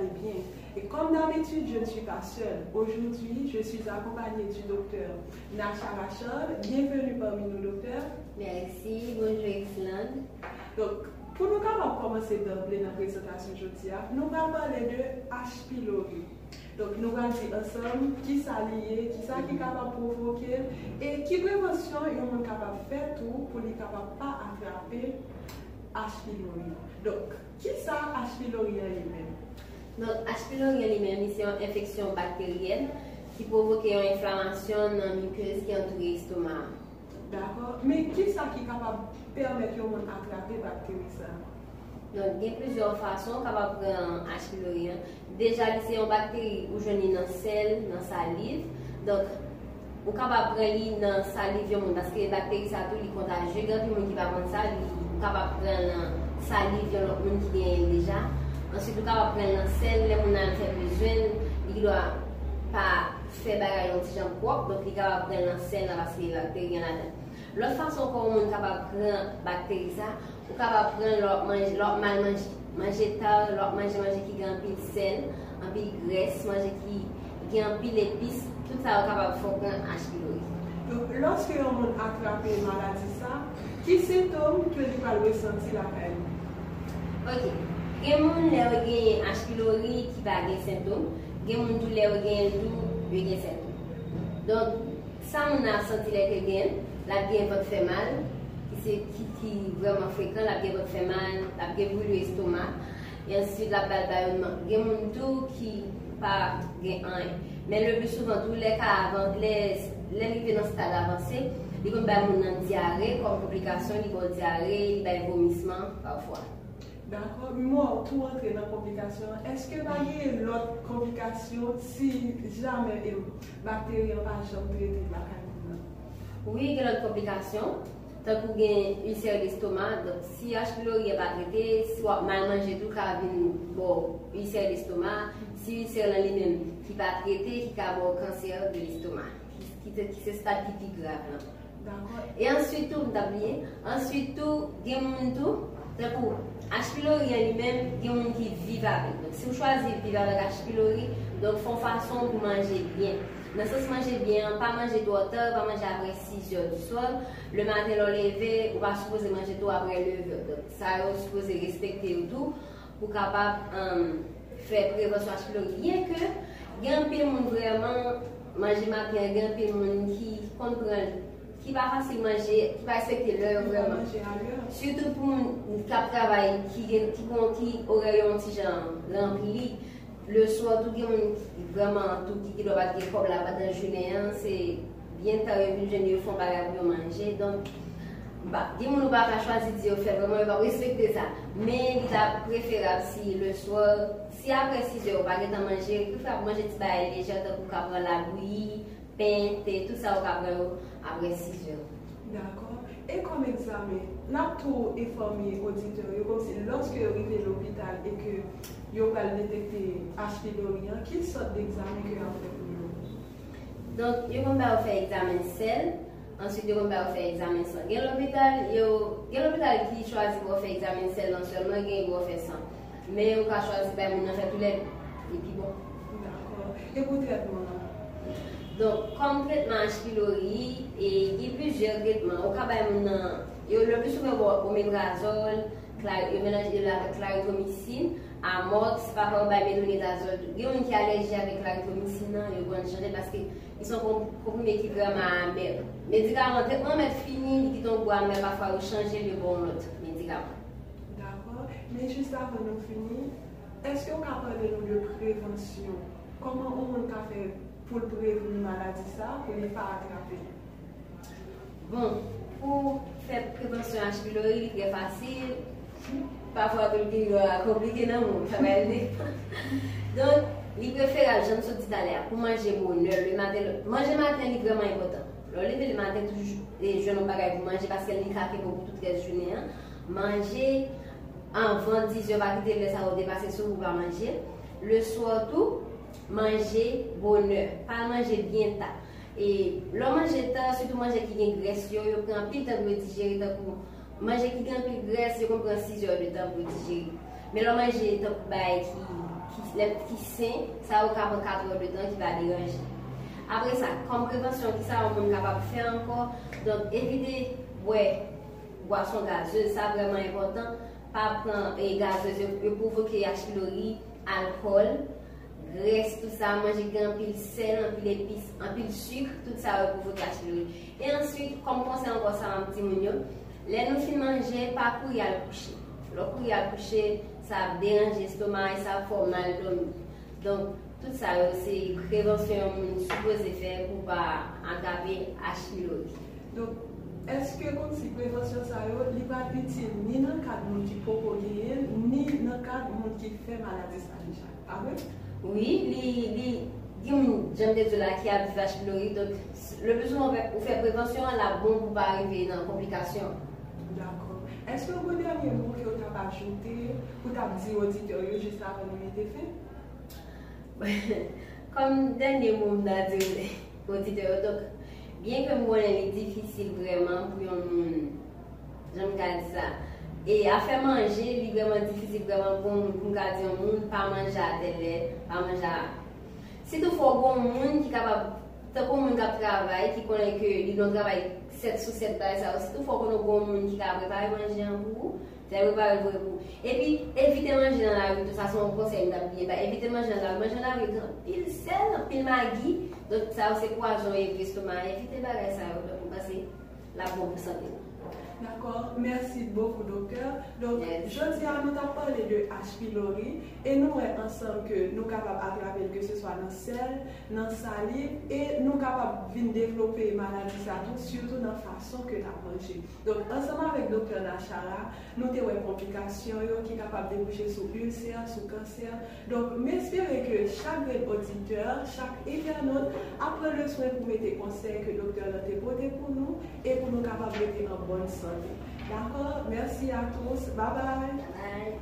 allez bien. Et comme d'habitude, je ne suis pas seule. Aujourd'hui, je suis accompagnée du docteur Nasha Rachel. Bienvenue parmi nous, docteur. Merci, bonjour, excellente. Donc, pour nous capables commencer d'emblée dans la présentation aujourd'hui, nous allons parler de H. pylori. Donc, nous allons dire ensemble qui s'allie, qui ça qui est capable de provoquer et qui prévention est capable de faire tout pour ne capable pas attraper H. pylori. Donc, qui ça H. pylori lui-même? Donc, H. pylori lui-même, c'est une infection bactérienne qui provoque une inflammation dans la muqueuse qui entoure l'estomac. D'accord. Mais qui ça qui est capable de permettre d'attraper la bactérie ça? Donc, il y a plusieurs façons capable de prendre H. pylori. Déjà, c'est une bactérie où je dans le sel, dans la salive. Donc, on capable de prendre dans la salive parce que les bactéries, ça tout, les contagieux. Quand qui va prendre ça, on capable prendre la salive l'autre qui gagne déjà. Ensuite, on capable de prendre le sel, le sel parce que les bactéries en dedans. L'autre façon qu'on est capable de prendre bactéries, ça, on est capable de prendre l'autre manger, l'autre mal sel, tout ça, on est capable de faire prendre H. pylori. Donc, lorsque on attrape une maladie, ça, qui symptômes que vous allez ressentir la peine? Ok. Il y a des gens H. qui va avoir des symptômes. Il y a des gens qui ont des symptômes. Donc, ça, on a senti les gens, la bien va faire mal. C'est qui, qui est vraiment fréquent, la bien va faire mal, la bien brûle l'estomac. Et ensuite, la ballonnement. Il y a des gens qui pas un. Mais le plus souvent, tous les cas avant, les, les dans ce stade avancé, ils ont des diarrhée comme complication, ils ont diarrhée, ils ont vomissement parfois. D'accord. Moi, pour entrer dans la complication, est-ce que va y avoir l'autre complication si jamais une bactérie n'a pas jamais Oui, il y a l'autre complication. Tant que vous avez ulcère d'estomac, donc si H. pylori n'est pas traité, soit mal mangé tout, car bon, ulcère d'estomac, si ulcère dans lui-même qui n'est pas traité, qui a un cancer de l'estomac, qui, qui, qui, stade typique grave. D'accord. Et ensuite, tout, ensuite, tout, il y a tout, H. pylori lui-même, il y a des gens qui vivent avec. Donc, si vous choisissez de vivre avec H. pylori, donc, font façon pour manger bien. Dans ce sens, manger bien, pas manger trop tard, pas manger après 6 heures du soir. Le matin, le lever, ou pas supposé manger tout après le lever. Donc, ça, vous supposé respecter tout pour capable um, faire prévention H. pylori. Bien que, il y a de vraiment manger matin, il y a de qui comprend qui va facilement manger, qui va respecter l'heure vraiment. Surtout pour un cap travail qui qui qui aurait un petit genre rempli le soir tout le monde vraiment tout qui doit pas comme là dans journée hein, c'est bien tard une jeune font pas pour manger donc bah, dis ne pas choisir de faire vraiment, va respecter ça. Mais il est préférable si le soir, si après 6 heures, on va manger, il faut manger des bails légers pour prendre la bouillie, pète, tout sa ou ka bè ou apre 6 jè. D'akon. E kom examen, nan tou informe auditeur yo kom se lòske yo rive l'opital e ke yo pal detekte HP d'Orient, kil sot d'examen ki yo an fè pou yo? Donk, yo kon bè ou fè examen sel, answit yo kon bè ou fè examen san. Gen l'opital, yo, gen l'opital ki chwazi pou fè examen sel, nan selman gen yo fè san. Men yo ka chwazi bè moun an fè tout lè, e pi bon. D'akon. E pou tretman an? Donc, comme traitement H. pylori, et il y a plusieurs traitements. Au cas où le plus souvent, oméprazole, il mélange avec claritomycine, amox, parfois, métronidazole. Il y a qui sont allergiques avec claritomycine, ils vont changer parce qu'ils sont comprimés qui vraiment amer. Médicaments, traitement est fini, qui tombent mais parfois, ils changer le bon autre médicament. D'accord. Mais juste avant de finir, est-ce qu'on peut parler de prévention? Comment on peut faire pour prévenir une maladie ça, pour ne pas attraper Bon, pour faire prévention à pylori, c'est facile. Parfois, c'est euh, compliqué dans va aider. Donc, il préfère, je me suis dit pour manger bon le matin. Manger matin est vraiment important. Le lever le matin, les jeunes n'ont pas pour manger parce qu'elle est craquée pour toute la journée. Hein. Manger avant 10 heures, va quitter le va dépasser ce que vous manger. Le soir, tout, manger bonheur, pas manger bien tard. Et le manger tard, surtout manger qui a graisse, il prend plus de temps pour digérer. Manger qui plus de graisse, prend 6 heures de temps pour digérer. Mais le manger top bay qui qui qui sain, ça au cap 4 heures de temps qui va déranger. Après ça, comme prévention, qui ça on est capable de faire encore Donc éviter ouais boisson gazeuse, ça vraiment important. Pas prendre et gazeuse pour provoquer H. pylori, alcool tout ça, manger un pile sel, un pile épice, un pile sucre, tout ça va provoquer H. pylori. Et ensuite, comme conseil encore ça un petit mounio, les nous fin manger, pas courir à le coucher. Le courir à le coucher, ça dérange l'estomac et ça fait mal dormir. Donc, tout ça, c'est prévention supposée faire pour ne pas aggraver pylori. Donc, est-ce que comme si prévention ça n'est pas utile ni dans le cas de qui propose ni dans le cas de qui fait maladie salissale? Ah Oui, li gen moun jem de zola ki a bifaj plori. Donk, le bezou ou fe prevensyon la bon pou pa arrive nan komplikasyon. D'akon. Eske ou bon denye moun ki ou tap ajoute, ou tap di auditoryo jist avan nou ete fe? Kom denye moun da di auditoryo, donk, bien ke moun el e difisil vreman pou yon moun, jem ka di sa. E a fè manje, li vreman difisil vreman bon moun pou gadi yon moun pa manja dele, pa manja. Se tou fò bon moun ki kapab, te kon moun kap travay, ki konen ke li don travay 7 sou 7 bay sa, se tou fò konon bon moun ki kap prepare manje an pou, te prepare vwe pou. E pi, evite manje nan la vi, tout sa son konsey yon ap biye, evite manje nan la vi, manje nan la vi, ton pil sel, pil magi, don sa ou se kwa joun evi estoman, evite bagay sa ou, pou kase la bon pou sa biye. D'accord Merci beaucoup, docteur. Donc, je dis à nous parler de H. pylori et nous ensemble que nous sommes capables d'attraper que ce soit dans le sel, dans la salive et nous sommes capables de développer maladie surtout dans la façon que nous mangé. Donc, ensemble avec le docteur Nachara, nous avons des complications qui sont capables de déboucher sur ulcère, sur cancer. Donc, m'espérer que chaque auditeur, chaque internaute apprend le soin pour mettre les conseils que le docteur a pour nous et pour nous capables de en bonne santé. D'accord Merci à tous. bye. bye. bye.